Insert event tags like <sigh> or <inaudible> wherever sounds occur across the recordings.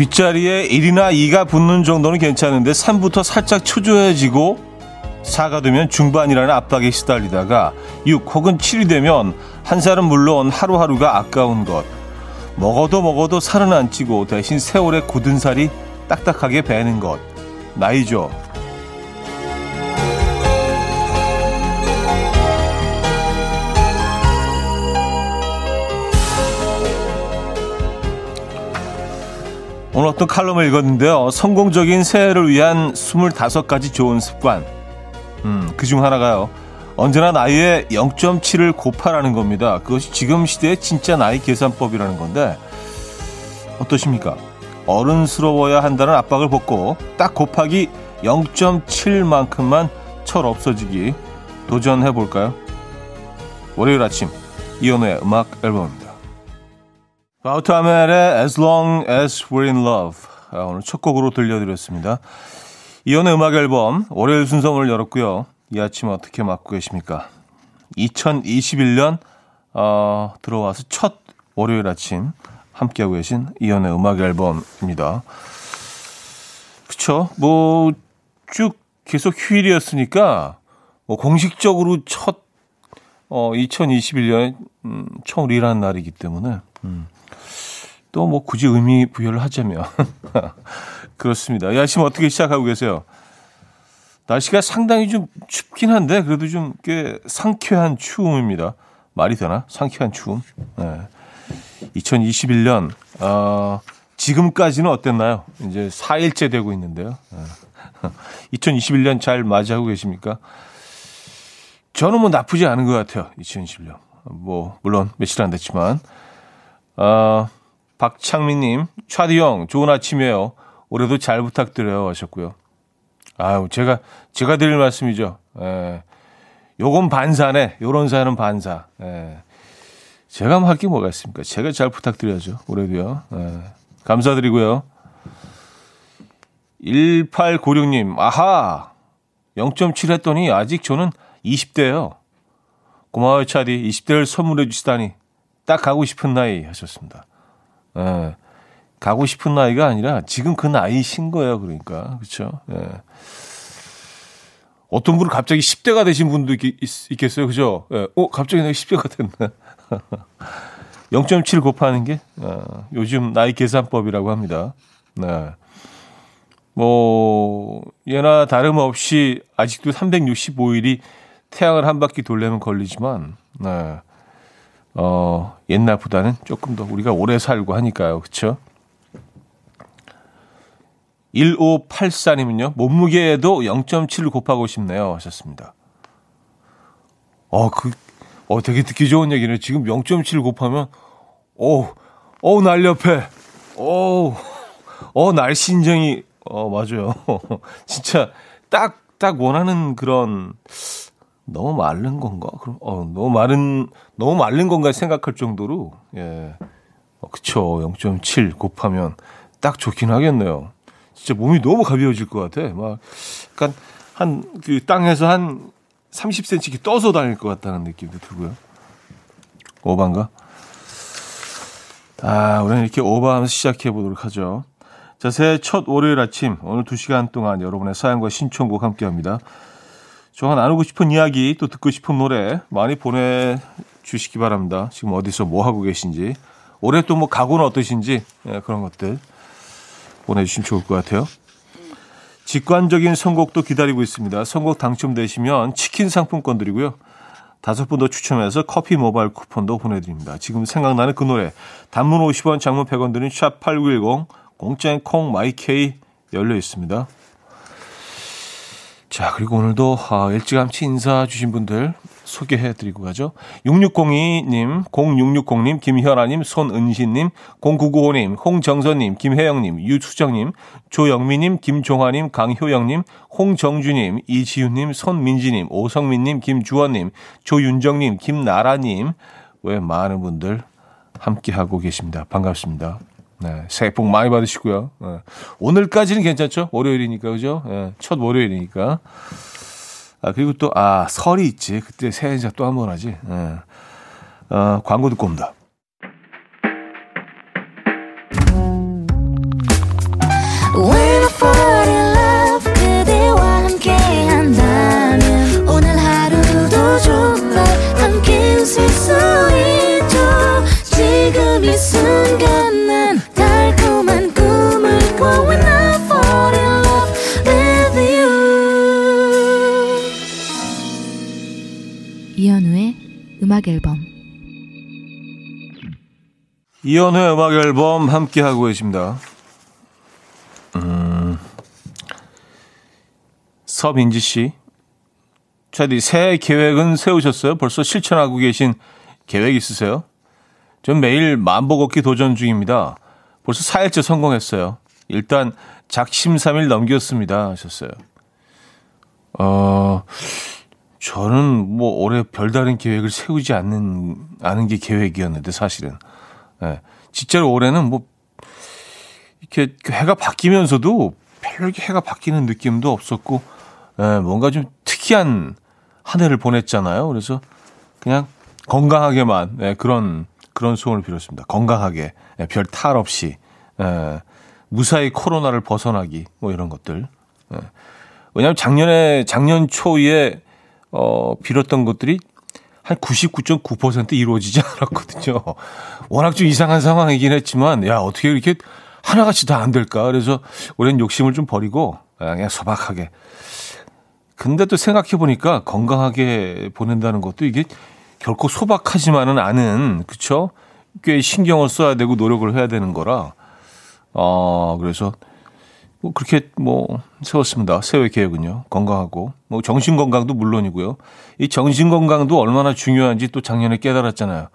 뒷자리에 1이나 2가 붙는 정도는 괜찮은데 3부터 살짝 초조해지고 4가 되면 중반이라는 압박에 시달리다가 6 혹은 7이 되면 한 살은 물론 하루하루가 아까운 것. 먹어도 먹어도 살은 안 찌고 대신 세월의 굳은 살이 딱딱하게 배는 것. 나이죠. 오늘 어떤 칼럼을 읽었는데요. 성공적인 새해를 위한 25가지 좋은 습관. 음, 그 중 하나가요. 언제나 나이에 0.7을 곱하라는 겁니다. 그것이 지금 시대의 진짜 나이 계산법이라는 건데, 어떠십니까? 어른스러워야 한다는 압박을 벗고 딱 곱하기 0.7만큼만 철 없어지기 도전해 볼까요? 월요일 아침 이연우의 음악 앨범입니다. 바우트아멜의 As Long As We're In Love 아, 오늘 첫 곡으로 들려드렸습니다. 이연우의 음악 앨범 월요일 순서 문을 열었고요. 이 아침 어떻게 맞고 계십니까? 2021년 어, 들어와서 첫 월요일 아침 함께하고 계신 이연의 음악 앨범입니다. 그쵸? 뭐, 쭉 계속 휴일이었으니까, 뭐, 공식적으로 첫, 어, 2021년, 음, 처음 일하는 날이기 때문에, 음, 또 뭐, 굳이 의미 부여를 하자면, <laughs> 그렇습니다. 이 아침 어떻게 시작하고 계세요? 날씨가 상당히 좀 춥긴 한데, 그래도 좀 꽤 상쾌한 추움입니다. 말이 되나? 상쾌한 추움. 네. 2021년 어, 지금까지는 어땠나요? 이제 4일째 되고 있는데요. <laughs> 2021년 잘 맞이하고 계십니까? 저는 뭐 나쁘지 않은 것 같아요. 2021년. 뭐 물론 며칠 안 됐지만 어, 박창민님, 차디 형 좋은 아침이에요. 올해도 잘 부탁드려요 하셨고요. 아유 제가 제가 드릴 말씀이죠. 예. 요건 반사네. 요런 사연은 반사. 예. 제가 할게 뭐가 있습니까? 제가 잘 부탁드려야죠. 올해도요. 네. 감사드리고요. 1896님, 아하! 0.7 했더니 아직 저는 20대예요. 고마워요, 차디. 20대를 선물해 주시다니. 딱 가고 싶은 나이 하셨습니다. 네. 가고 싶은 나이가 아니라 지금 그 나이신 거예요. 그러니까. 그렇죠? 네. 어떤 분은 갑자기 10대가 되신 분도 있, 겠어요 그죠? 네. 어, 갑자기 내가 10대가 됐네. <laughs> 0.7 곱하는 게 어, 요즘 나이 계산법이라고 합니다. 네. 뭐 예나 다름없이 아직도 365일이 태양을 한 바퀴 돌려면 걸리지만 네. 어, 옛날보다는 조금 더 우리가 오래 살고 하니까요. 그렇죠? 1584님은요. 몸무게에도 0.7을 곱하고 싶네요. 하셨습니다. 어, 그 어, 되게 듣기 좋은 얘기네. 지금 0.7 곱하면, 오, 오, 날렵해. 오, 어, 날씨 인정이, 어, 맞아요. <laughs> 진짜 딱, 딱 원하는 그런, 너무 마른 건가? 그럼, 어, 너무 마른, 너무 마른 건가 생각할 정도로, 예. 어, 그쵸. 0.7 곱하면 딱 좋긴 하겠네요. 진짜 몸이 너무 가벼워질 것 같아. 막, 약간, 한, 그, 땅에서 한 30cm 떠서 다닐 것 같다는 느낌도 들고요. 오반가? 아, 우리는 이렇게 오버하면서 시작해 보도록 하죠. 자, 새해 첫 월요일 아침, 오늘 2시간 동안 여러분의 사연과 신청곡 함께 합니다. 저와 나누고 싶은 이야기, 또 듣고 싶은 노래 많이 보내주시기 바랍니다. 지금 어디서 뭐 하고 계신지, 올해 또 뭐 각오는 어떠신지, 네, 그런 것들 보내주시면 좋을 것 같아요. 직관적인 선곡도 기다리고 있습니다. 선곡 당첨되시면 치킨 상품권 드리고요. 다섯 분 더 추첨해서 커피 모바일 쿠폰도 보내드립니다. 지금 생각나는 그 노래 단문 50원 장문 100원 드는 샵8910 공짜인 콩 마이케이 열려 있습니다. 자 그리고 오늘도 아, 일찌감치 인사 주신 분들 소개해 드리고 가죠. 6602님, 0660님, 김현아님, 손은신님, 0995님, 홍정선님, 김혜영님, 유수정님, 조영미님, 김종화님, 강효영님, 홍정주님, 이지윤님, 손민지님, 오성민님, 김주원님, 조윤정님, 김나라님, 왜 많은 분들 함께하고 계십니다. 반갑습니다. 네, 새해 복 많이 받으시고요. 네. 오늘까지는 괜찮죠? 월요일이니까, 그죠? 네, 첫 월요일이니까. 아, 그리고 또, 아, 설이 있지. 그때 새해 인사 또 한 번 하지. 네. 아, 광고 듣고 옵니다. 지금 이 순간 이연의 음악 앨범 함께 하고 계십니다. 음, 서민지 씨, 차디 새해 계획은 세우셨어요? 벌써 실천하고 계신 계획 있으세요? 전 매일 만보 걷기 도전 중입니다. 벌써 4일째 성공했어요. 일단 작심삼일 넘겼습니다. 하셨어요. 어, 저는 뭐 올해 별다른 계획을 세우지 않는, 않은 게 계획이었는데 사실은. 예. 진짜로 올해는 뭐 이렇게 해가 바뀌면서도 이렇게 해가 바뀌는 느낌도 없었고 예, 뭔가 좀 특이한 한 해를 보냈잖아요. 그래서 그냥 건강하게만 예, 그런 그런 소원을 빌었습니다. 건강하게 예, 별탈 없이 예, 무사히 코로나를 벗어나기 뭐 이런 것들. 예. 왜냐하면 작년에 작년 초에 어 빌었던 것들이 한 99.9% 이루어지지 않았거든요. 워낙 좀 이상한 상황이긴 했지만, 야, 어떻게 이렇게 하나같이 다 안 될까? 그래서 올해는 욕심을 좀 버리고, 그냥 소박하게. 근데 또 생각해보니까 건강하게 보낸다는 것도 이게 결코 소박하지만은 않은, 그쵸? 꽤 신경을 써야 되고 노력을 해야 되는 거라, 어, 그래서 뭐 그렇게 뭐 세웠습니다. 새해 계획은요. 건강하고 뭐 정신 건강도 물론이고요. 이 정신 건강도 얼마나 중요한지 또 작년에 깨달았잖아요.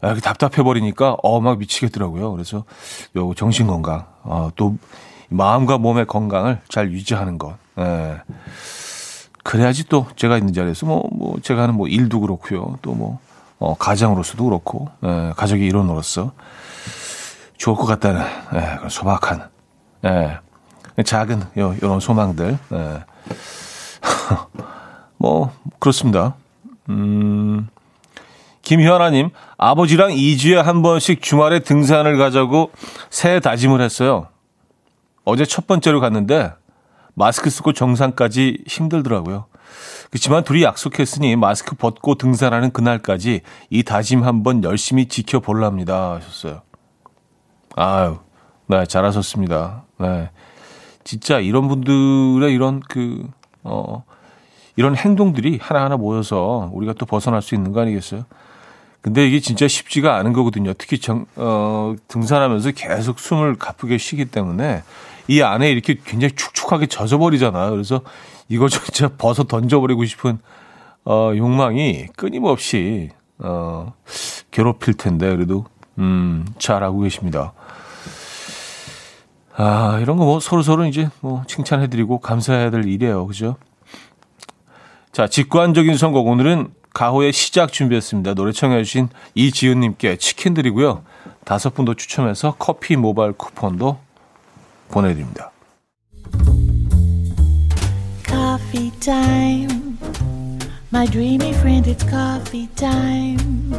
아, 답답해 버리니까 어 막 미치겠더라고요. 그래서 요 정신 건강, 어, 또 마음과 몸의 건강을 잘 유지하는 것. 예. 그래야지 또 제가 있는 자리에서 뭐, 뭐 제가 하는 뭐 일도 그렇고요. 또 뭐, 어, 가장으로서도 그렇고, 예, 가족의 일원으로서 좋을 것 같다는, 예, 소박한, 예, 작은 요, 요런 소망들. 예. <laughs> 뭐 그렇습니다. 음. 김현아님, 아버지랑 2주에 한 번씩 주말에 등산을 가자고 새해 다짐을 했어요. 어제 첫 번째로 갔는데 마스크 쓰고 정상까지 힘들더라고요. 그렇지만 둘이 약속했으니 마스크 벗고 등산하는 그날까지 이 다짐 한번 열심히 지켜볼랍니다. 하셨어요. 아유, 네, 잘하셨습니다. 네. 진짜 이런 분들의 이런 그, 어, 이런 행동들이 하나하나 모여서 우리가 또 벗어날 수 있는 거 아니겠어요? 근데 이게 진짜 쉽지가 않은 거거든요. 특히 정, 어, 등산하면서 계속 숨을 가쁘게 쉬기 때문에 이 안에 이렇게 굉장히 축축하게 젖어버리잖아요. 그래서 이거 진짜 벗어 던져버리고 싶은 어, 욕망이 끊임없이 어, 괴롭힐 텐데 그래도 음, 잘하고 계십니다. 아, 이런 거 뭐 서로서로 이제 뭐 칭찬해드리고 감사해야 될 일이에요. 그죠? 자, 직관적인 선곡. 오늘은 가호의 시작 준비했습니다. 노래 청해주신 이지은님께 치킨 드리고요. 다섯 분 더 추첨해서 커피 모바일 쿠폰도 보내드립니다. Coffee. My dreamy friend, it's coffee time.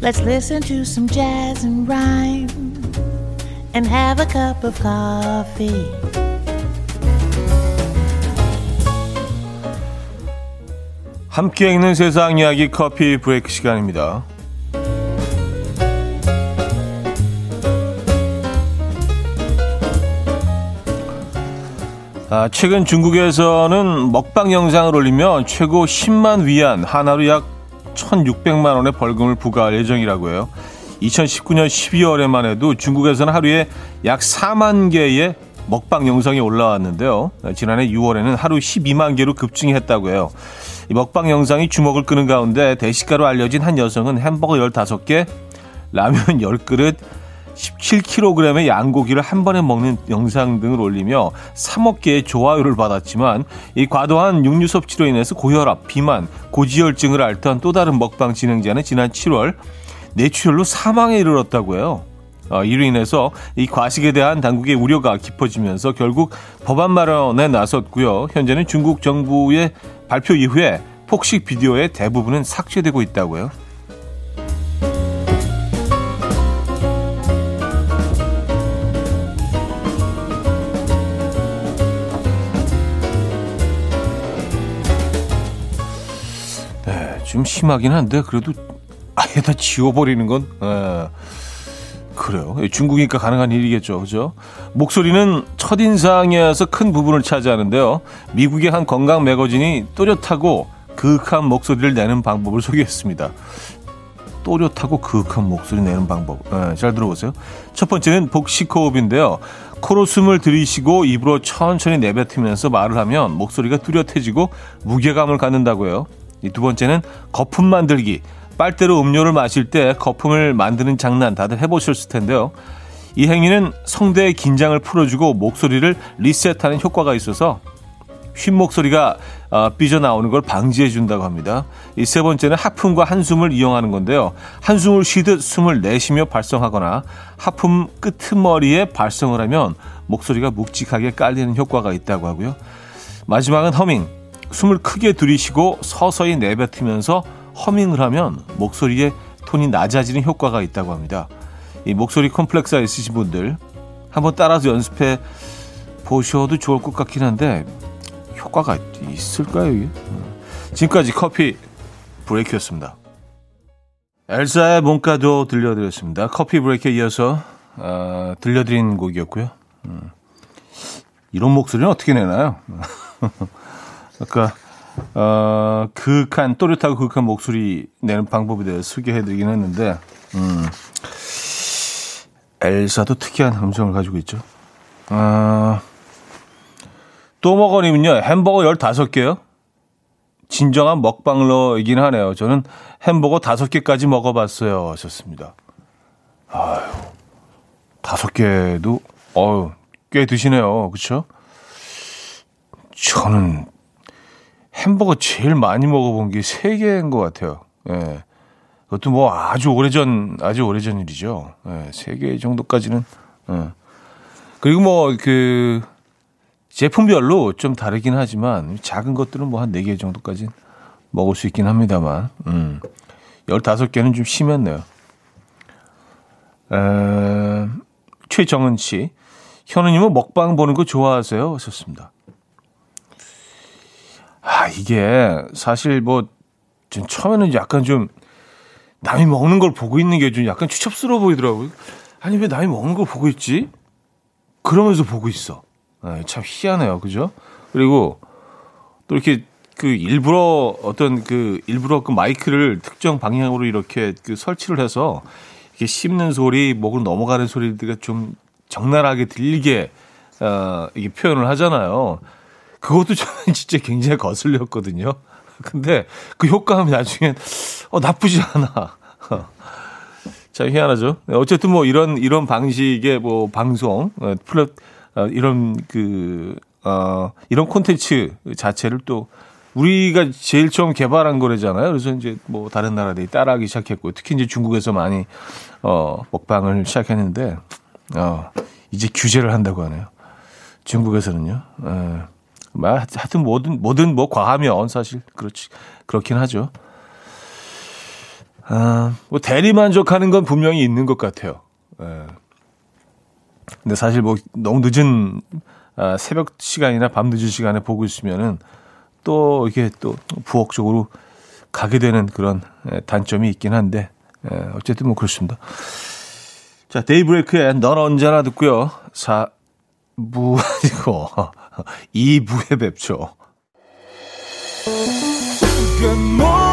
Let's listen to some jazz and rhyme and have a cup of coffee. 함께 읽는 세상 이야기 커피 브레이크 시간입니다. 아, 최근 중국에서는 먹방 영상을 올리면 최고 10만 위안, 하나로 약 1,600만 원의 벌금을 부과할 예정이라고 해요. 2019년 12월에만 해도 중국에서는 하루에 약 4만 개의 먹방 영상이 올라왔는데요. 지난해 6월에는 하루 12만 개로 급증했다고 해요. 이 먹방 영상이 주목을 끄는 가운데 대식가로 알려진 한 여성은 햄버거 15개, 라면 10그릇, 17kg의 양고기를 한 번에 먹는 영상 등을 올리며 3억 개의 좋아요를 받았지만 이 과도한 육류 섭취로 인해서 고혈압, 비만, 고지혈증을 앓던 또 다른 먹방 진행자는 지난 7월 뇌출혈로 사망에 이르렀다고 해요. 어, 이로 인해서 이 과식에 대한 당국의 우려가 깊어지면서 결국 법안 마련에 나섰고요. 현재는 중국 정부의 발표 이후에 폭식 비디오의 대부분은 삭제되고 있다고요. 네, 좀 심하긴 한데 그래도 아예 다 지워버리는 건 에, 그래요. 중국이니까 가능한 일이겠죠. 그죠? 목소리는 첫 인상에서 큰 부분을 차지하는데요. 미국의 한 건강 매거진이 또렷하고 그윽한 목소리를 내는 방법을 소개했습니다. 또렷하고 그윽한 목소리 내는 방법. 네, 잘 들어보세요. 첫 번째는 복식호흡인데요. 코로 숨을 들이쉬고 입으로 천천히 내뱉으면서 말을 하면 목소리가 뚜렷해지고 무게감을 갖는다고 해요. 두 번째는 거품 만들기. 빨대로 음료를 마실 때 거품을 만드는 장난 다들 해보셨을 텐데요. 이 행위는 성대의 긴장을 풀어주고 목소리를 리셋하는 효과가 있어서 쉰 목소리가 어, 삐져나오는 걸 방지해 준다고 합니다. 이 세 번째는 하품과 한숨을 이용하는 건데요. 한숨을 쉬듯 숨을 내쉬며 발성하거나 하품 끄트머리에 발성을 하면 목소리가 묵직하게 깔리는 효과가 있다고 하고요. 마지막은 허밍. 숨을 크게 들이쉬고 서서히 내뱉으면서 허밍을 하면 목소리의 톤이 낮아지는 효과가 있다고 합니다. 이 목소리 컴플렉스가 있으신 분들 한번 따라서 연습해 보셔도 좋을 것 같긴 한데 효과가 있을까요? 이게? 지금까지 커피 브레이크였습니다. 엘사의 문가도 들려드렸습니다. 커피 브레이크에 이어서 어, 들려드린 곡이었고요. 음. 이런 목소리는 어떻게 내나요? <laughs> 아까 어, 그윽한 또렷하고 그윽한 목소리 내는 방법에 대해 소개해드리긴 했는데 음, 엘사도 특이한 음성을 가지고 있죠. 아, 또 먹어님은요 햄버거 15개요? 진정한 먹방러이긴 하네요. 저는 햄버거 5개까지 먹어봤어요. 하셨습니다. 아유, 5개도, 어유, 꽤 드시네요. 그쵸? 저는 햄버거 제일 많이 먹어본 게 세 개인 것 같아요. 예. 그것도 뭐 아주 오래전, 아주 오래전 일이죠. 예, 세개 정도까지는. 예. 그리고 뭐 그 제품별로 좀 다르긴 하지만 작은 것들은 뭐 한 네 개 정도까지 먹을 수 있긴 합니다만, 음. 15개는 좀 심했네요. 에, 최정은 씨. 현우님은 먹방 보는 거 좋아하세요? 하셨습니다. 아, 이게 사실 뭐, 좀 처음에는 약간 좀 남이 먹는 걸 보고 있는 게 좀 약간 추첩스러워 보이더라고요. 아니, 왜 남이 먹는 걸 보고 있지? 그러면서 보고 있어. 네, 참 희한해요. 그죠? 그리고 또 이렇게 그 일부러 어떤 그 일부러 그 마이크를 특정 방향으로 이렇게 그 설치를 해서 이게 씹는 소리, 목을 넘어가는 소리가 좀 적나라하게 들리게 어, 이게 표현을 하잖아요. 그것도 저는 <laughs> 진짜 굉장히 거슬렸거든요. 근데 그 효과음이 나중엔 어, 나쁘지 않아. <laughs> 참 희한하죠. 어쨌든 뭐 이런 이런 방식의 뭐 방송 어, 플랫 어, 이런 그 어, 이런 콘텐츠 자체를 또 우리가 제일 처음 개발한 거래잖아요. 그래서 이제 뭐 다른 나라들이 따라하기 시작했고 특히 이제 중국에서 많이 어 먹방을 시작했는데 어 이제 규제를 한다고 하네요. 중국에서는요. 어. 뭐 하여튼 뭐든 뭐든 뭐 과하면 사실 그렇지 그렇긴 하죠. 아, 뭐 대리 만족하는 건 분명히 있는 것 같아요. 예. 근데 사실 뭐 너무 늦은 아, 새벽 시간이나 밤 늦은 시간에 보고 있으면은 또 이게 또 부엌적으로 가게 되는 그런 예, 단점이 있긴 한데 예, 어쨌든 뭐 그렇습니다. 자 데이브레이크에 넌 언제나 듣고요. 4부 <laughs> 아니고 2부에 뵙죠. 음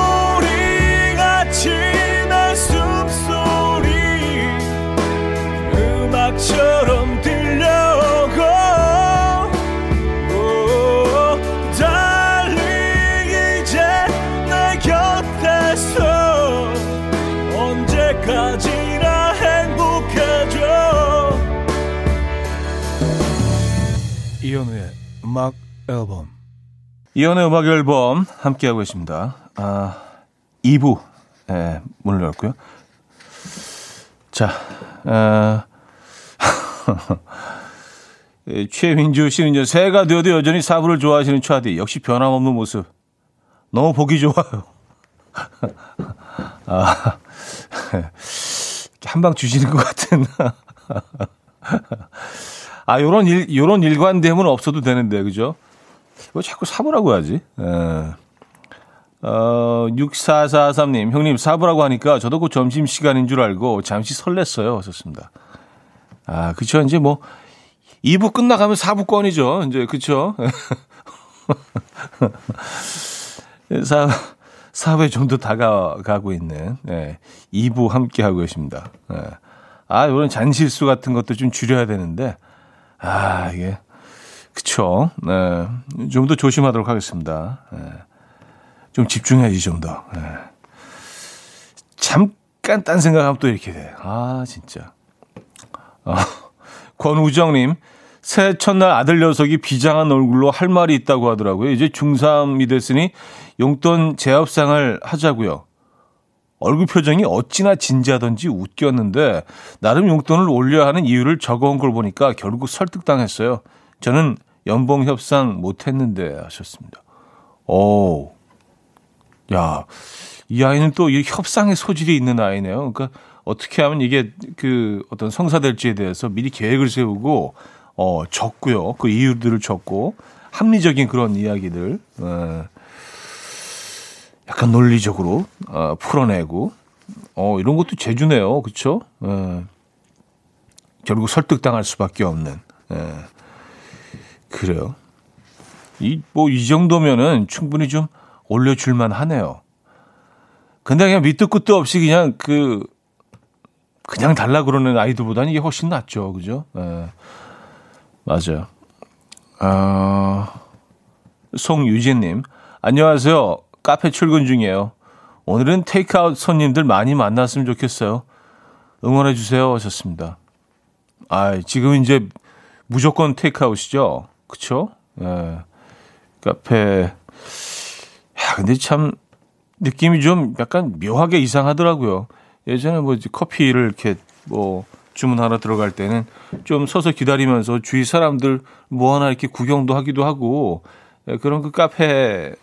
음악 앨범 이현우의 음악 앨범 함께하고 계십니다. 아, 2부 예, 문을 열었고요. 자, 어, <laughs> 예, 최민주 씨는 이제 새해가 되어도 여전히 사부를 좋아하시는 차디. 역시 변함없는 모습. 너무 보기 좋아요. <laughs> 아, <laughs> 한 방 주시는 것 같은. 아, 요런 일, 요런 일관됨은 없어도 되는데, 그죠? 왜 자꾸 사부라고 하지? 에. 예. 어, 6443님, 형님, 사부라고 하니까 저도 곧 점심시간인 줄 알고 잠시 설렜어요. 하셨습니다. 아, 그쵸. 이제 뭐, 2부 끝나가면 4부권이죠. 이제, 그쵸. <laughs> 4, 4부에 좀더 다가가고 있는, 네, 2부 함께하고 계십니다. 네. 아, 이런 잔실수 같은 것도 좀 줄여야 되는데, 아, 이게, 그쵸. 네. 좀 더 조심하도록 하겠습니다. 네. 좀 집중해야지, 좀 더. 네. 잠깐 딴 생각하면 또 이렇게 돼. 아, 진짜. 어, <laughs> 권우정님, 새해 첫날 아들 녀석이 비장한 얼굴로 할 말이 있다고 하더라고요. 이제 중3이 됐으니 용돈 재협상을 하자고요. 얼굴 표정이 어찌나 진지하던지 웃겼는데 나름 용돈을 올려야 하는 이유를 적어온 걸 보니까 결국 설득당했어요. 저는 연봉 협상 못했는데 하셨습니다. 오, 야, 이 아이는 또 이 협상의 소질이 있는 아이네요. 그러니까 어떻게 하면 이게 그 어떤 성사될지에 대해서 미리 계획을 세우고 어 적고요. 그 이유들을 적고 합리적인 그런 이야기들 어, 약간 논리적으로 어, 풀어내고 어 이런 것도 재주네요. 그렇죠? 어, 결국 설득당할 수밖에 없는 예. 그래요. 이 뭐 이 정도면은 충분히 좀 올려줄 만 하네요. 근데 그냥 밑도 끝도 없이 그냥 그 그냥 달라 그러는 아이들보다는 이게 훨씬 낫죠, 그죠? 예. 맞아요. 아, 송유진 님, 안녕하세요. 카페 출근 중이에요. 오늘은 테이크아웃 손님들 많이 만났으면 좋겠어요. 응원해 주세요. 하셨습니다. 아, 지금 이제 무조건 테이크아웃이죠. 그쵸? 예. 카페. 야, 근데 참 느낌이 좀 약간 묘하게 이상하더라고요. 예전에 뭐 커피를 이렇게 뭐 주문하러 들어갈 때는 좀 서서 기다리면서 주위 사람들 뭐 하나 이렇게 구경도 하기도 하고 예, 그런 그 카페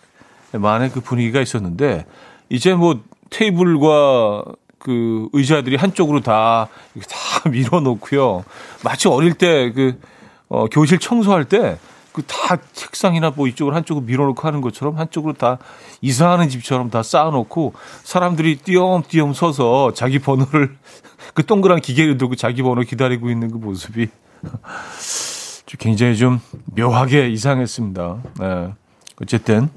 만의 그 분위기가 있었는데 이제 뭐 테이블과 그 의자들이 한쪽으로 다, 다 <laughs> 밀어놓고요. 마치 어릴 때 그, 어, 교실 청소할 때 그 다 책상이나 뭐 이쪽으로 한쪽으로 밀어놓고 하는 것처럼 한쪽으로 다 이사하는 집처럼 다 쌓아놓고 사람들이 띄엄띄엄 서서 자기 번호를 <laughs> 그 동그란 기계를 들고 자기 번호 기다리고 있는 그 모습이 <laughs> 굉장히 좀 묘하게 이상했습니다. 네. 어쨌든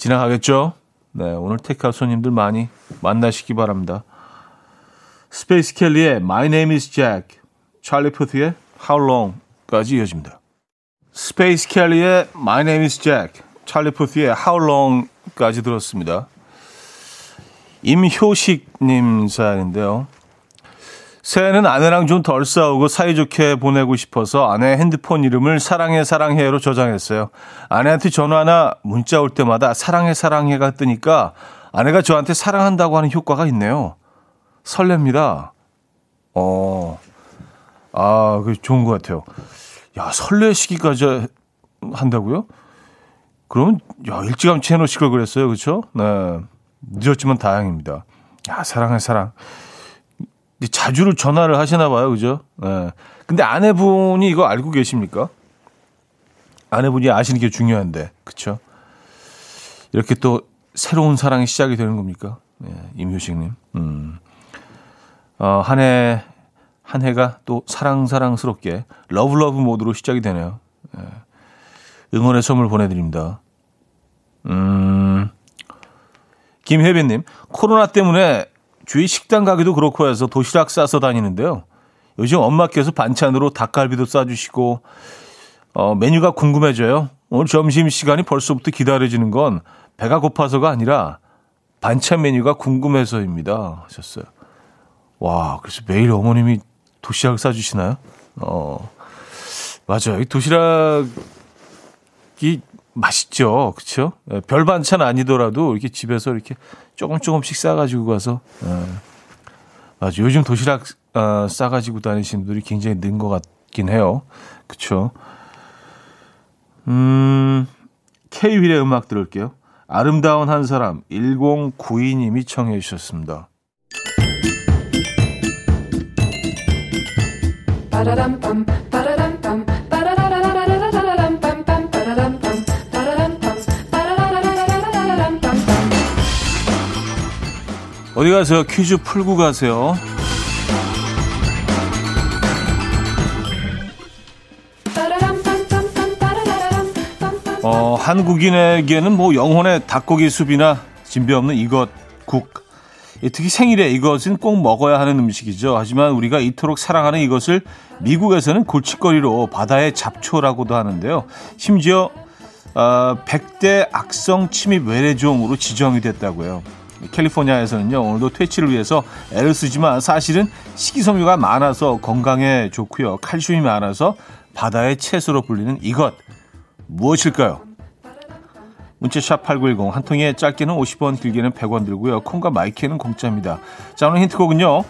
지나가겠죠. 네, 오늘 테이크아웃 손님들 많이 만나시기 바랍니다. Space Kelly의 My Name is Jack, Charlie Puth의 How Long까지 이어집니다. Space Kelly의 My Name is Jack, Charlie Puth의 How Long까지 들었습니다. 임효식님 사연인데요. 새해는 아내랑 좀 덜 싸우고 사이좋게 보내고 싶어서 아내 핸드폰 이름을 사랑해 사랑해로 저장했어요. 아내한테 전화나 문자 올 때마다 사랑해 사랑해가 뜨니까 아내가 저한테 사랑한다고 하는 효과가 있네요. 설렙니다. 어, 아, 그 좋은 것 같아요. 야, 설레 시기까지 한다고요? 그럼, 야, 일찌감치 해놓으실 걸 그랬어요. 그렇죠? 네. 늦었지만 다행입니다. 야, 사랑해, 사랑. 자주 전화를 하시나 봐요. 그죠? 네. 근데 아내분이 이거 알고 계십니까? 아내분이 아시는 게 중요한데. 그쵸? 이렇게 또 새로운 사랑이 시작이 되는 겁니까? 네, 임효식님. 음. 어, 한 해, 한 해가 또 사랑사랑스럽게 love love 모드로 시작이 되네요. 네. 응원의 선물 보내드립니다. 음. 김혜빈님, 코로나 때문에 주위 식당 가기도 그렇고 해서 도시락 싸서 다니는데요. 요즘 엄마께서 반찬으로 닭갈비도 싸주시고, 어, 메뉴가 궁금해져요. 오늘 점심 시간이 벌써부터 기다려지는 건 배가 고파서가 아니라 반찬 메뉴가 궁금해서입니다. 하셨어요. 와, 그래서 매일 어머님이 도시락을 싸주시나요? 어, 맞아요. 도시락이 맛있죠. 그쵸? 예, 별 반찬 아니더라도 이렇게 집에서 이렇게 조금 조금씩 싸가지고 가서, 예. 맞아. 요즘 도시락 어, 싸가지고 다니시는 분들이 굉장히 는 것 같긴 해요. 그쵸? 음, K-윌의 음악 들을게요. 아름다운 한 사람 1092님이 청해 주셨습니다. 어디 가세요? 퀴즈 풀고 가세요. 어, 한국인에게는 뭐 영혼의 닭고기 숲이나 진배 없는 이것 국 특히 생일에 이것은 꼭 먹어야 하는 음식이죠. 하지만 우리가 이토록 사랑하는 이것을 미국에서는 골칫거리로 바다의 잡초라고도 하는데요. 심지어 어, 100대 악성 침입 외래종으로 지정이 됐다고요. 캘리포니아에서는요 오늘도 퇴치를 위해서 애를 쓰지만 사실은 식이섬유가 많아서 건강에 좋고요 칼슘이 많아서 바다의 채소로 불리는 이것 무엇일까요? 문자샵 8910 한 통에 짧게는 50원 길게는 100원 들고요. 콩과 마이크는 공짜입니다. 자 오늘 힌트곡은요.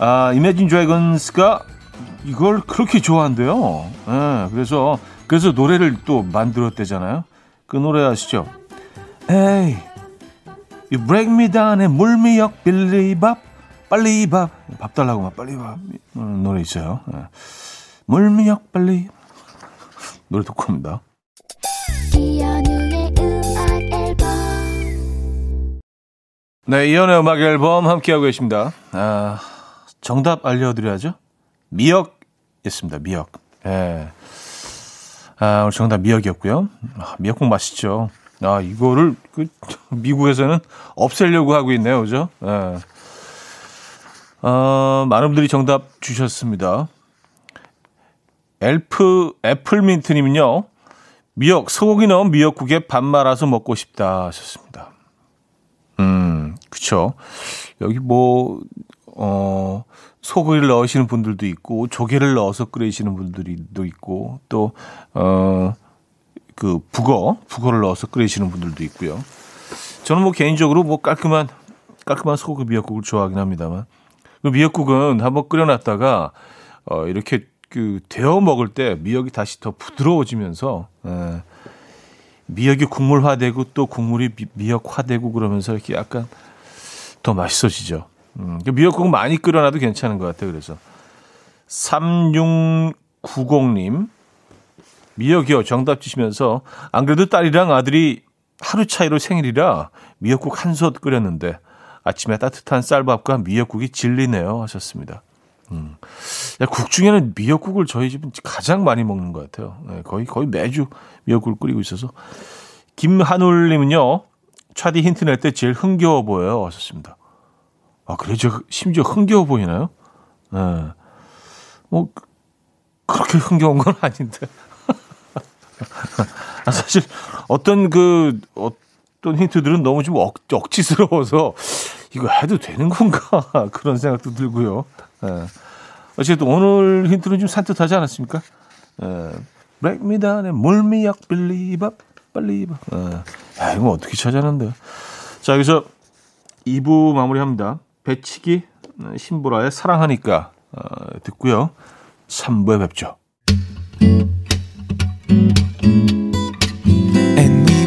아 이매진 드래곤스가 이걸 그렇게 좋아한대요. 네, 그래서 그래서 노래를 또 만들었대잖아요. 그 노래 아시죠? 에이 You break me down의 물미역 빌리밥 빨리 밥 밥 달라고 막 빨리 밥 음, 노래 있어요. 네. 물미역 빨리 노래 듣고 옵니다. 네, 이연의 음악 앨범 함께하고 계십니다. 아, 정답 알려드려야죠. 미역이었습니다. 미역. 예. 아, 오늘 정답 미역이었고요. 아, 미역국 맛있죠. 아, 이거를 그 <laughs> 미국에서는 없애려고 하고 있네요. 그죠? 예. 어, 많은 분들이 정답 주셨습니다. 엘프 애플민트 님은요. 미역 소고기 넣은 미역국에 밥 말아서 먹고 싶다 하셨습니다. 음, 그쵸. 여기 뭐, 어, 소고기를 넣으시는 분들도 있고, 조개를 넣어서 끓이시는 분들도 있고, 또, 어, 그, 북어, 북어를 넣어서 끓이시는 분들도 있고요. 저는 뭐 개인적으로 뭐 깔끔한, 깔끔한 소고기 미역국을 좋아하긴 합니다만, 그 미역국은 한번 끓여놨다가, 어, 이렇게 그, 데워 먹을 때 미역이 다시 더 부드러워지면서, 예, 미역이 국물화되고 또 국물이 미, 역화되고 그러면서 이렇게 약간 더 맛있어지죠. 음, 미역국 많이 끓여놔도 괜찮은 것 같아요. 그래서 3690님 미역이요 정답 주시면서 안 그래도 딸이랑 아들이 하루 차이로 생일이라 미역국 한솥 끓였는데 아침에 따뜻한 쌀밥과 미역국이 진리네요 하셨습니다. 음. 국 중에는 미역국을 저희 집은 가장 많이 먹는 것 같아요. 네, 거의 거의 매주 미역국을 끓이고 있어서 김한울님은요 차디 힌트 낼 때 제일 흥겨워 보여요. 하셨습니다. 아 그래 저 심지어 흥겨워 보이나요? 네. 뭐 그렇게 흥겨운 건 아닌데. 아, 사실 어떤 그 어떤 힌트들은 너무 좀 억, 억지스러워서 이거 해도 되는 건가 <laughs> 그런 생각도 들고요. 예. 어쨌든 오늘 힌트는 좀 산뜻하지 않았습니까? 예. 브렉미단의 물미 약 빌리밥 빨리밥. 예. 야, 이거 어떻게 찾아낸데? 자, 여기서 2부 마무리합니다. 배치기 신보라의 사랑하니까 어, 듣고요. 3부에 뵙죠.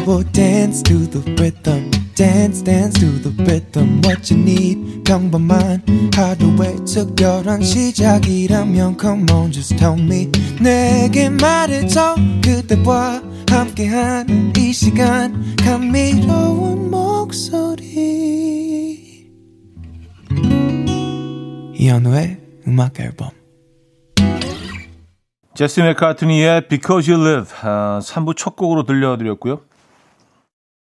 And we will dance to the rhythm. dance dance to the rhythm what you need 평범한 하루의 특별한 시작이라면 come on just tell me 내게 말해줘 그대와 함께한 이 시간 감미로운 목소리 이현우의 음악 앨범 제시 맥카트니의 Because You Live 아, 3부 첫 곡으로 들려드렸고요.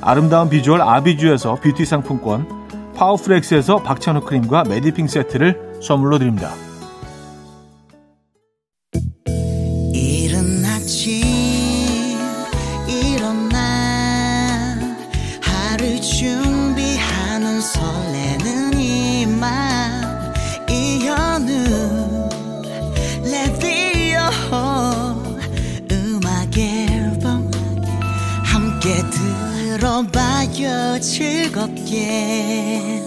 아름다운 비주얼 아비주에서 뷰티 상품권, 파워플렉스에서 박찬호 크림과 메디핑 세트를 선물로 드립니다. 들어봐요 즐겁게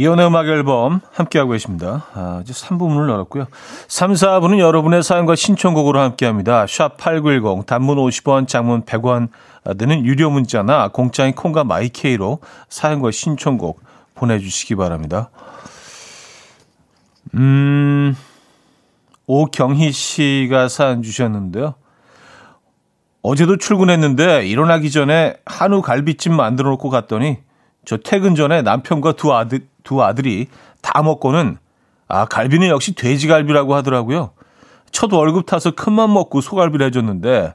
이연의 음악 앨범 함께하고 계십니다. 아, 이제 3부문을 열었고요. 3, 4부는 여러분의 사연과 신청곡으로 함께합니다. 샵 8910 단문 50원, 장문 100원 드는 유료 문자나 공짜인 콩과 마이케이로 사연과 신청곡 보내주시기 바랍니다. 음, 오경희 씨가 사연 주셨는데요. 어제도 출근했는데 일어나기 전에 한우 갈비찜 만들어 놓고 갔더니 저 퇴근 전에 남편과 두 아들, 두 아들이 다 먹고는 아, 갈비는 역시 돼지갈비라고 하더라고요. 첫 월급 타서 큰맘 먹고 소갈비를 해줬는데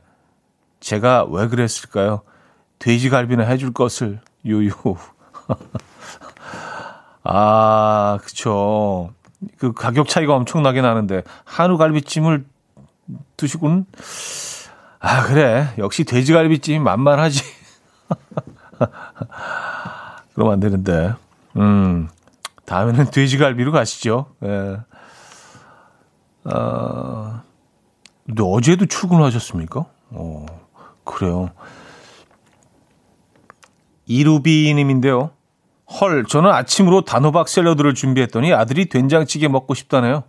제가 왜 그랬을까요? 돼지갈비는 해줄 것을 요요. <laughs> 아, 그쵸. 그 가격 차이가 엄청나게 나는데 한우 갈비찜을 드시고는 아 그래 역시 돼지갈비찜이 만만하지. <laughs> 그러면 안 되는데. 음 다음에는 <laughs> 돼지갈비로 가시죠. 예. 아, 근데 어제도 출근하셨습니까? 어 그래요. 이루비님인데요. 헐, 저는 아침으로 단호박 샐러드를 준비했더니 아들이 된장찌개 먹고 싶다네요.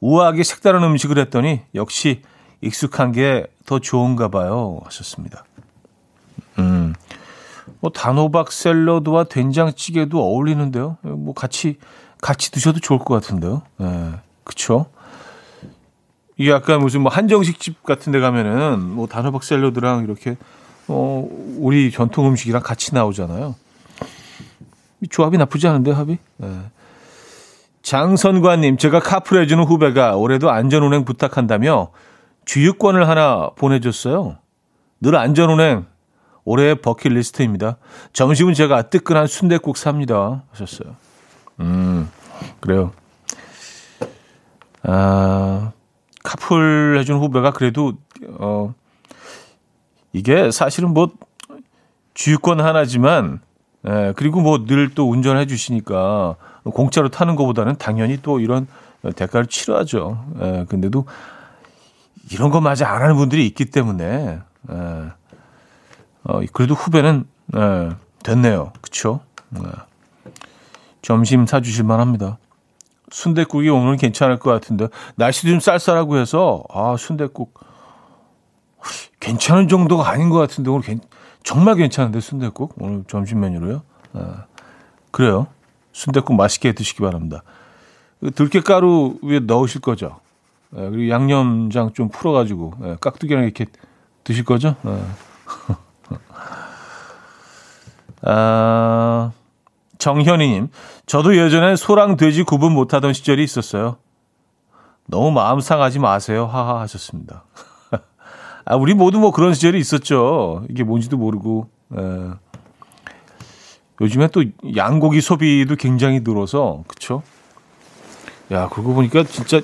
우아하게 색다른 음식을 했더니 역시 익숙한 게 더 좋은가 봐요. 하셨습니다. 음, 뭐 단호박 샐러드와 된장찌개도 어울리는데요. 뭐 같이 같이 드셔도 좋을 것 같은데요. 예, 그쵸? 이게 약간 무슨 뭐 한정식 집 같은 데 가면은 뭐 단호박 샐러드랑 이렇게 어 우리 전통 음식이랑 같이 나오잖아요. 조합이 나쁘지 않은데 합이? 네. 장선관님, 제가 카풀 해주는 후배가 올해도 안전운행 부탁한다며 주유권을 하나 보내줬어요. 늘 안전운행 올해의 버킷리스트입니다. 점심은 제가 뜨끈한 순대국 삽니다. 하셨어요. 음, 그래요. 아, 카풀 해준 후배가 그래도, 어, 이게 사실은 뭐, 주유권 하나지만, 예, 그리고 뭐 늘 또 운전해 주시니까 공짜로 타는 것보다는 당연히 또 이런 대가를 치러야죠. 예, 근데도 이런 것마저 안 하는 분들이 있기 때문에, 예, 어, 그래도 후배는, 예, 됐네요. 그쵸? 예. 점심 사주실 만 합니다. 순대국이 오늘은 괜찮을 것 같은데, 날씨도 좀 쌀쌀하고 해서, 아, 순대국, 괜찮은 정도가 아닌 것 같은데, 오늘 괜, 정말 괜찮은데 순대국 오늘 점심 메뉴로요. 아, 그래요. 순대국 맛있게 드시기 바랍니다. 그 들깨가루 위에 넣으실 거죠. 예, 그리고 양념장 좀 풀어가지고 예, 깍두기랑 이렇게 드실 거죠. 예. <laughs> 아, 정현이님, 저도 예전에 소랑 돼지 구분 못하던 시절이 있었어요. 너무 마음 상하지 마세요. 하하 하셨습니다. <laughs> 아, 우리 모두 뭐 그런 시절이 있었죠. 이게 뭔지도 모르고. 에. 예. 요즘에 또 양고기 소비도 굉장히 늘어서, 그쵸? 야, 그러고 보니까 진짜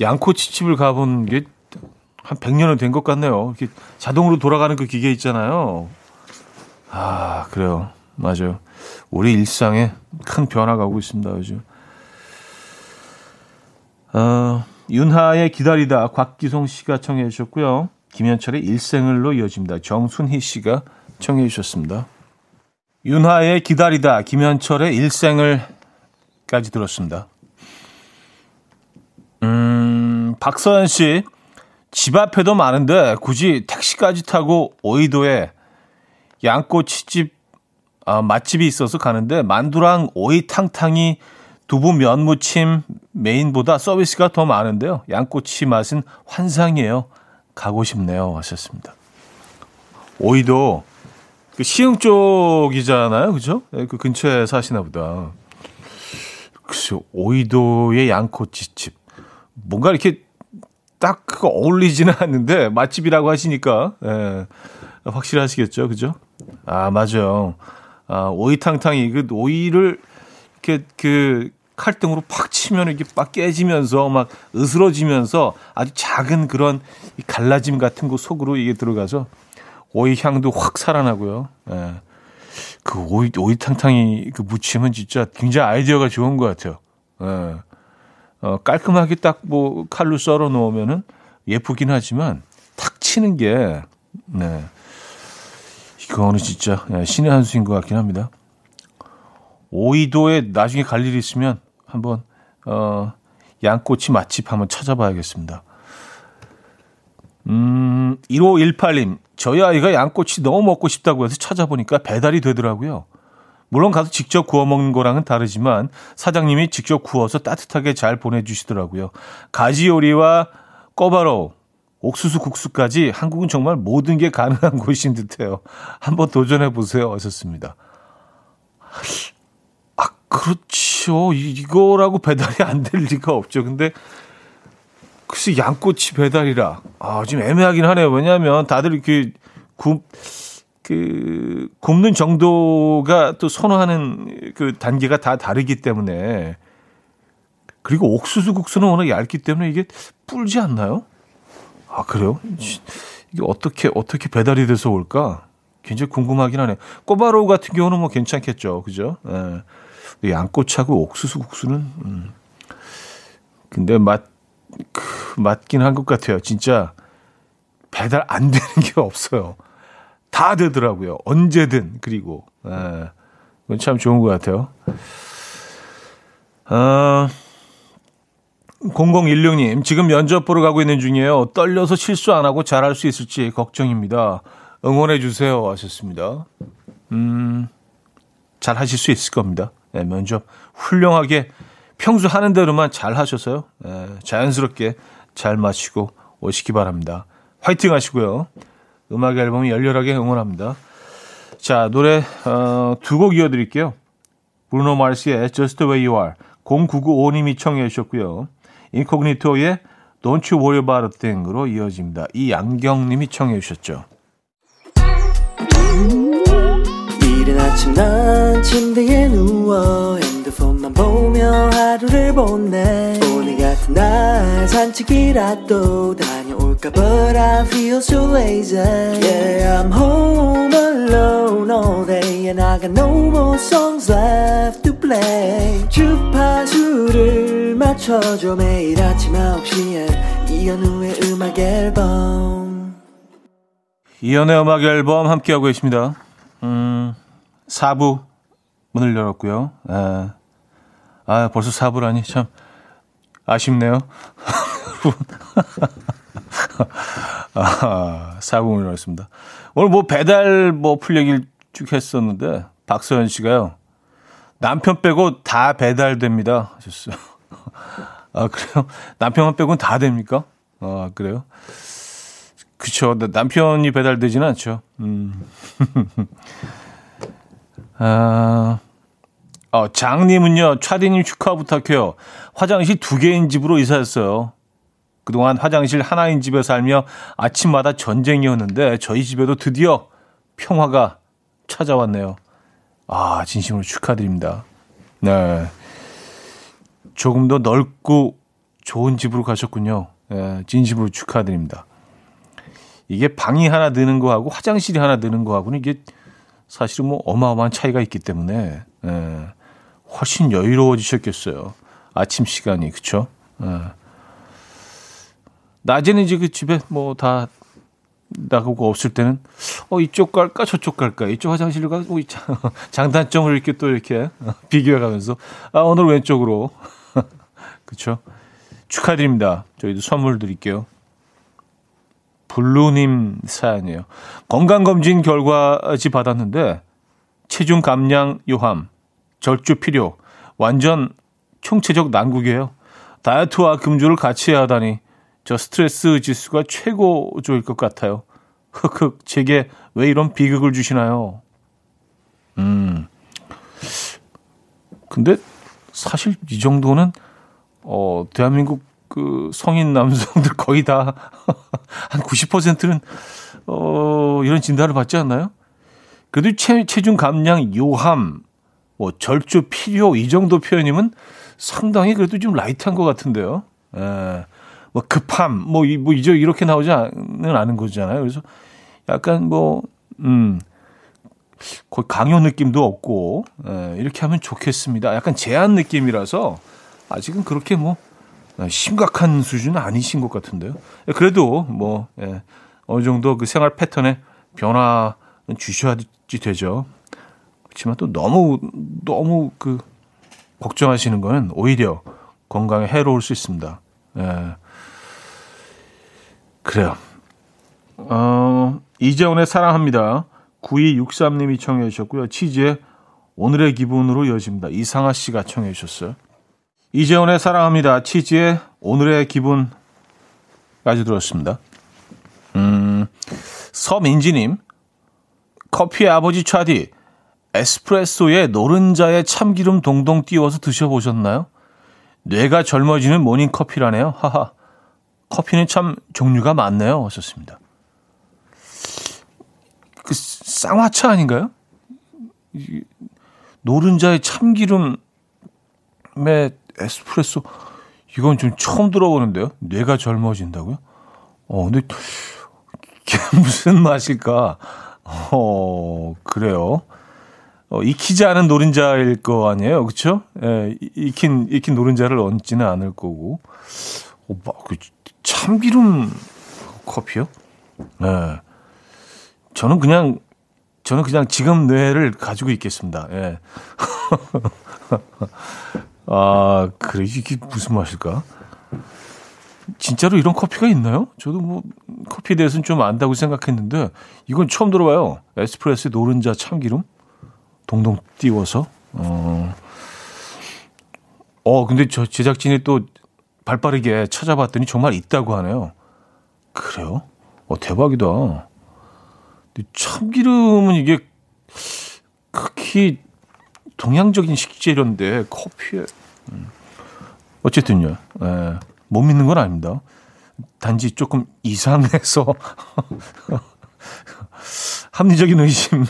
양코치집을 가본 게 한 100년은 된 것 같네요. 이렇게 자동으로 돌아가는 그 기계 있잖아요. 아, 그래요. 맞아요. 우리 일상에 큰 변화가 오고 있습니다, 요즘. 어, 윤하의 기다리다 곽기송 씨가 청해 주셨고요. 김현철의 일생을로 이어집니다. 정순희 씨가 청해 주셨습니다. 윤하의 기다리다 박서연 씨, 집 앞에도 많은데 굳이 택시까지 타고 오이도에 양꼬치집 아, 맛집이 있어서 가는데 만두랑 오이탕탕이 두부 면무침 메인보다 서비스가 더 많은데요. 양꼬치 맛은 환상이에요. 가고 싶네요. 하셨습니다. 오이도 그 시흥 쪽이잖아요. 그죠? 네, 그 근처에 사시나 보다. 글쎄, 오이도의 양꼬치집. 뭔가 이렇게 딱 어울리지는 <laughs> 않는데 맛집이라고 하시니까 예, 확실하시겠죠. 그죠? 아, 맞아요. 아, 오이탕탕이 그 오이를 이렇게 그 칼등으로 팍 치면 이게 빡 깨지면서 막 으스러지면서 아주 작은 그런 갈라짐 같은 거 속으로 이게 들어가서 오이 향도 확 살아나고요. 예. 그 오이, 오이탕탕이 그 무침은 진짜 굉장히 아이디어가 좋은 것 같아요. 예. 어, 깔끔하게 딱 뭐 칼로 썰어 놓으면은 예쁘긴 하지만 탁 치는 게, 네. 이거는 진짜 예, 신의 한 수인 것 같긴 합니다. 오이도에 나중에 갈 일이 있으면 한번 어, 양꼬치 맛집 한번 찾아봐야겠습니다. 음, 1518님, 저희 아이가 양꼬치 너무 먹고 싶다고 해서 찾아보니까 배달이 되더라고요. 물론 가서 직접 구워 먹는 거랑은 다르지만 사장님이 직접 구워서 따뜻하게 잘 보내주시더라고요. 가지 요리와 꺼바로, 옥수수 국수까지 한국은 정말 모든 게 가능한 <laughs> 곳인 듯해요. 한번 도전해 보세요. 하셨습니다. 아, 그렇죠. 이거라고 배달이 안 될 리가 없죠. 근데 글쎄 양꼬치 배달이라 아, 지금 애매하긴 하네요. 왜냐하면 다들 이렇게 굽, 그, 굽는 정도가 또 선호하는 그 단계가 다 다르기 때문에 그리고 옥수수 국수는 워낙 얇기 때문에 이게 불지 않나요? 아, 그래요? 이게 어떻게, 어떻게 배달이 돼서 올까? 굉장히 궁금하긴 하네. 꼬바로우 같은 경우는 뭐 괜찮겠죠. 그죠? 예. 양꼬치하고 옥수수 국수는, 음. 근데 맛, 그, 맞긴 한 것 같아요. 진짜 배달 안 되는 게 없어요. 다 되더라고요. 언제든. 그리고, 예. 참 좋은 것 같아요. 어, 0016님, 지금 면접 보러 가고 있는 중이에요. 떨려서 실수 안 하고 잘할 수 있을지 걱정입니다. 응원해 주세요. 하셨습니다. 음, 잘 하실 수 있을 겁니다. 네, 면접 훌륭하게 평소 하는 대로만 잘 하셔서요. 네, 자연스럽게 잘 마치고 오시기 바랍니다. 화이팅 하시고요. 음악 앨범 열렬하게 응원합니다. 자, 노래 어, 두곡 이어드릴게요. 브루노 마르스의 Just the Way You Are 0995님이 청해 주셨고요. 인코그니토의 Don't You Worry About a Thing으로 이어집니다. 이양경님이 청해 주셨죠. 이른 아침 난 침대에 누워 핸드폰만 보며 하루를 보내 오늘 같은 날 산책이라도 다 녀올까 But I feel so lazy Yeah I'm home alone all day And I got no more songs left to play 주파수를 맞춰줘 매일 아침 9시에 이현우의 음악 앨범 이연의 음악 앨범 함께하고 계십니다. 음, 4부 문을 열었고요. 에, 아, 벌써 4부라니 참 아쉽네요. <laughs> 아, 4부 문을 열었습니다. 오늘 뭐 배달 뭐 풀 얘기를 쭉 했었는데 박서연 씨가요. 남편 빼고 다 배달됩니다. 하셨어요. <laughs> 아, 그래요? 남편만 빼고는 다 됩니까? 아, 그래요? 그쵸. 남편이 배달되지는 않죠. 음. <laughs> 아, 어, 장님은요, 차디님 축하 부탁해요. 화장실 두 개인 집으로 이사했어요. 그동안 화장실 하나인 집에 살며 아침마다 전쟁이었는데 저희 집에도 드디어 평화가 찾아왔네요. 아, 진심으로 축하드립니다. 네. 조금 더 넓고 좋은 집으로 가셨군요. 네, 진심으로 축하드립니다. 이게 방이 하나 드는 거하고 화장실이 하나 드는 거하고는 이게 사실은 뭐 어마어마한 차이가 있기 때문에 예, 훨씬 여유로워지셨겠어요. 아침 시간이 그쵸? 예. 낮에는 이제 그 집에 뭐 다 나가고 없을 때는 어 이쪽 갈까 저쪽 갈까 이쪽 화장실 가 뭐, <laughs> 장단점을 이렇게 또 이렇게 <laughs> 비교해 가면서 아 오늘 왼쪽으로 <laughs> 그쵸? 축하드립니다. 저희도 선물 드릴게요. 블루님 사연이에요. 건강검진 결과지 받았는데 체중 감량 요함, 절주 필요, 완전 총체적 난국이에요. 다이어트와 금주를 같이 해야 하다니 저 스트레스 지수가 최고조일 것 같아요. 흑흑 제게 왜 이런 비극을 주시나요? 음. 근데 사실 이 정도는 어 대한민국 그 성인 남성들 거의 다 <laughs> 한 90%는 어 이런 진단을 받지 않나요? 그래도 체, 체중 감량 요함 뭐 절주 필요 이 정도 표현이면 상당히 그래도 좀 라이트한 것 같은데요. 예. 뭐 급함 뭐, 이, 뭐 이제 이렇게 나오지는 않은 거잖아요. 그래서 약간 뭐 음. 거의 강요 느낌도 없고 예, 이렇게 하면 좋겠습니다. 약간 제한 느낌이라서 아직은 그렇게 뭐 심각한 수준은 아니신 것 같은데요. 예, 그래도 뭐 예, 어느 정도 그 생활 패턴에 변화는 주셔야지 되죠. 그렇지만 또 너무 너무 그 걱정하시는 거는 오히려 건강에 해로울 수 있습니다. 예. 그래요. 어, 이재훈의 사랑합니다. 9263님이 청해 주셨고요. 치즈의 오늘의 기분으로 이어집니다. 이상아 씨가 청해 주셨어요. 이재훈의 사랑합니다. 치즈의 오늘의 기분까지 들었습니다. 음, 서민지님, 커피의 아버지 차디, 에스프레소에 노른자에 참기름 동동 띄워서 드셔보셨나요? 뇌가 젊어지는 모닝 커피라네요. 하하. 커피는 참 종류가 많네요. 하셨습니다. 그 쌍화차 아닌가요? 노른자에 참기름에 에스프레소 이건 좀 처음 들어보는데요. 뇌가 젊어진다고요? 어, 근데 이게 <laughs> 무슨 맛일까? 어, 그래요. 어, 익히지 않은 노른자일 거 아니에요, 그렇죠? 예, 익힌 익힌 노른자를 얹지는 않을 거고. 어, 그 참기름 커피요? 예. 저는 그냥 저는 그냥 지금 뇌를 가지고 있겠습니다. 예. <laughs> 아, 그래 이게 무슨 맛일까? 진짜로 이런 커피가 있나요? 저도 뭐 커피에 대해서는 좀 안다고 생각했는데 이건 처음 들어봐요. 에스프레소 노른자 참기름 동동 띄워서 어. 어, 근데 저 제작진이 또 발빠르게 찾아봤더니 정말 있다고 하네요. 그래요? 어, 대박이다. 참기름은 이게 극히 동양적인 식재료인데 커피에 음. 어쨌든요. 예, 못 믿는 건 아닙니다. 단지 조금 이상해서 <laughs> 합리적인 의심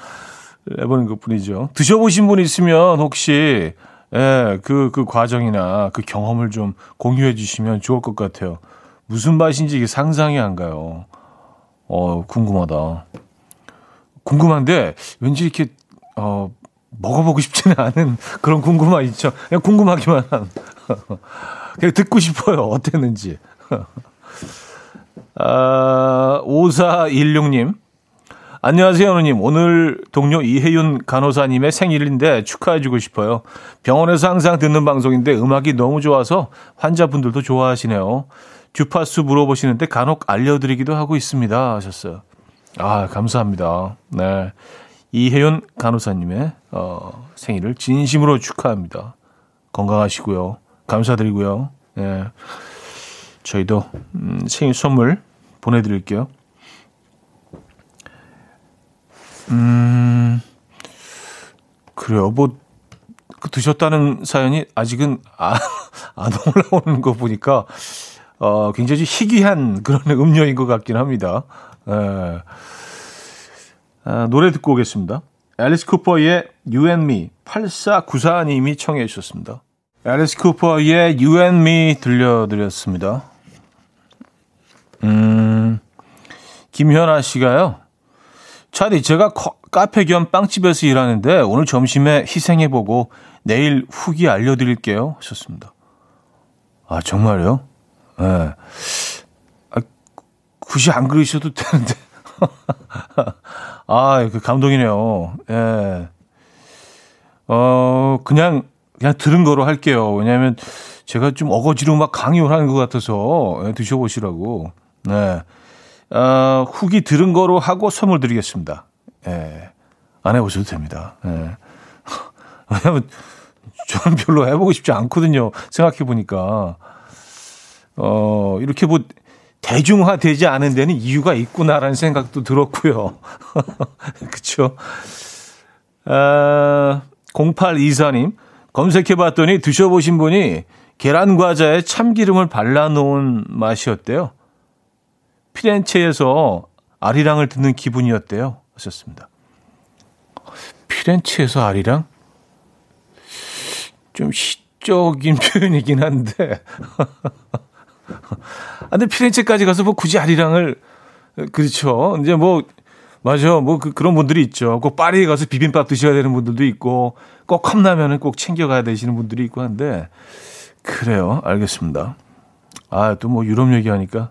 <laughs> 해보는 것 뿐이죠. 드셔보신 분 있으면 혹시 예, 그, 그 과정이나 그 경험을 좀 공유해 주시면 좋을 것 같아요. 무슨 맛인지 이게 상상이 안 가요. 어, 궁금하다. 궁금한데 왠지 이렇게 어 먹어보고 싶지는 않은 그런 궁금함 있죠. 그냥 궁금하기만 한. <laughs> 그냥 듣고 싶어요. 어땠는지. <laughs> 아, 5416님. 안녕하세요, 어느님. 오늘 동료 이혜윤 간호사님의 생일인데 축하해주고 싶어요. 병원에서 항상 듣는 방송인데 음악이 너무 좋아서 환자분들도 좋아하시네요. 주파수 물어보시는데 간혹 알려드리기도 하고 있습니다. 하셨어요. 아, 감사합니다. 네. 이혜윤 간호사님의 어, 생일을 진심으로 축하합니다. 건강하시고요. 감사드리고요. 네. 저희도 음, 생일 선물 보내드릴게요. 음, 그래요. 뭐, 그 드셨다는 사연이 아직은 안, <laughs> 안 올라오는 거 보니까, 어, 굉장히 희귀한 그런 <laughs> 음료인 것 같긴 합니다. 에, 아, 노래 듣고 오겠습니다. 앨리스 쿠퍼의 You and Me 8494님이 청해 주셨습니다. 앨리스 쿠퍼의 You and Me 들려드렸습니다. 음, 김현아 씨가요. 차디, 제가 커, 카페 겸 빵집에서 일하는데 오늘 점심에 희생해보고 내일 후기 알려드릴게요. 하셨습니다. 아, 정말요? 예. 네. 아, 굳이 안 그러셔도 되는데. <laughs> 아, 그 감동이네요. 예. 네. 어, 그냥, 그냥 들은 거로 할게요. 왜냐하면 제가 좀 어거지로 막 강요를 하는 것 같아서 예, 드셔보시라고. 네. 어, 후기 들은 거로 하고 선물 드리겠습니다. 예. 안 해보셔도 됩니다. 예. <laughs> 왜냐면 저는 별로 해보고 싶지 않거든요. 생각해보니까. 어, 이렇게 뭐 대중화 되지 않은 데는 이유가 있구나라는 생각도 들었고요. <laughs> 그쵸? 아, 0824님, 검색해봤더니 드셔보신 분이 계란 과자에 참기름을 발라놓은 맛이었대요. 피렌체에서 아리랑을 듣는 기분이었대요. 하셨습니다. 피렌체에서 아리랑? 좀 시적인 <laughs> 표현이긴 한데. <laughs> 아, 근데 피렌체까지 가서 뭐 굳이 아리랑을, 그렇죠. 이제 뭐, 맞아. 뭐 그, 그런 분들이 있죠. 꼭 파리에 가서 비빔밥 드셔야 되는 분들도 있고, 꼭 컵라면은 꼭 챙겨가야 되시는 분들이 있고 한데, 그래요. 알겠습니다. 아, 또 뭐 유럽 얘기하니까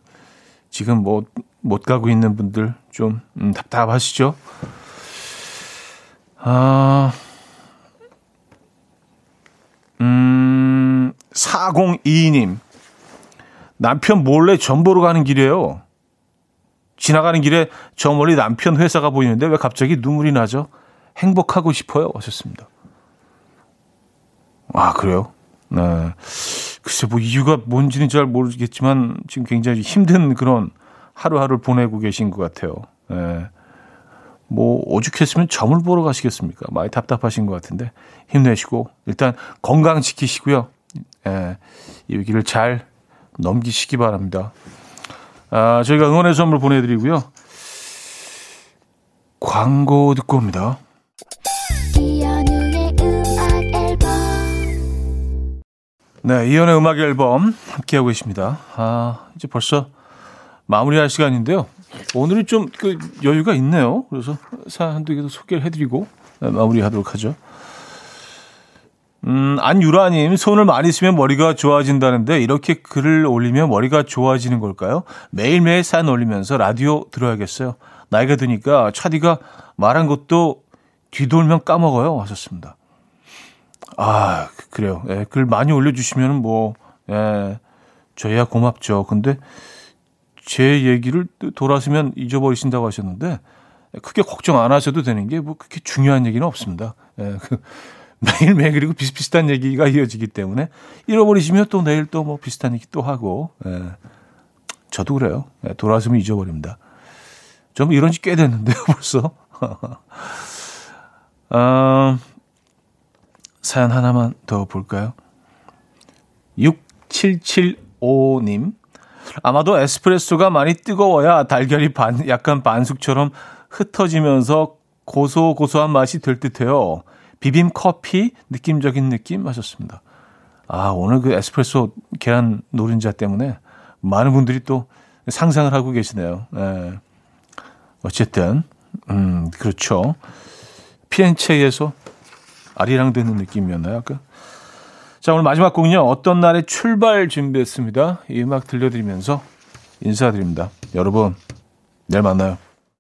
지금 뭐 못 가고 있는 분들 좀 음, 답답하시죠? 아, 음, 4022님. 남편 몰래 전보로 가는 길이에요. 지나가는 길에 저 멀리 남편 회사가 보이는데 왜 갑자기 눈물이 나죠? 행복하고 싶어요. 하셨습니다. 아, 그래요? 네. 글쎄, 뭐 이유가 뭔지는 잘 모르겠지만 지금 굉장히 힘든 그런 하루하루를 보내고 계신 것 같아요. 네. 뭐 오죽했으면 점을 보러 가시겠습니까? 많이 답답하신 것 같은데 힘내시고 일단 건강 지키시고요. 예, 이 위기를 잘 넘기시기 바랍니다. 아, 저희가 응원의 선물 보내드리고요. 광고 듣고 옵니다. 네, 이연의 음악 앨범 함께하고 계십니다. 아, 이제 벌써 마무리할 시간인데요. 오늘은 좀 그 여유가 있네요. 그래서 사연 한두 개도 소개를 해드리고 네, 마무리하도록 하죠. 음, 안유라님, 손을 많이 쓰면 머리가 좋아진다는데 이렇게 글을 올리면 머리가 좋아지는 걸까요? 매일매일 사연 올리면서 라디오 들어야겠어요. 나이가 드니까 차디가 말한 것도 뒤돌면 까먹어요. 하셨습니다. 아, 그래요. 예, 글 많이 올려주시면 뭐, 예, 저희야 고맙죠. 근데 제 얘기를 돌아서면 잊어버리신다고 하셨는데, 크게 걱정 안 하셔도 되는 게 뭐 그렇게 중요한 얘기는 없습니다. 예, 그 매일매일 그리고 비슷비슷한 얘기가 이어지기 때문에 잃어버리시면 또 내일 또 뭐 비슷한 얘기 또 하고, 예, 저도 그래요. 예, 돌아서면 잊어버립니다. 좀 이런 지 꽤 됐는데요, <laughs> 벌써. 어, <laughs> 사연 하나만 더 볼까요? 6775님. 아마도 에스프레소가 많이 뜨거워야 달걀이 반, 약간 반숙처럼 흩어지면서 고소고소한 맛이 될 듯해요. 비빔 커피 느낌적인 느낌 하셨습니다. 아, 오늘 그 에스프레소 계란 노른자 때문에 많은 분들이 또 상상을 하고 계시네요. 네. 어쨌든, 음, 그렇죠. 피렌체에서 아리랑 되는 느낌이었나요, 아까? 자, 오늘 마지막 곡은요. 어떤 날의 출발 준비했습니다. 이 음악 들려드리면서 인사드립니다. 여러분, 내일 만나요.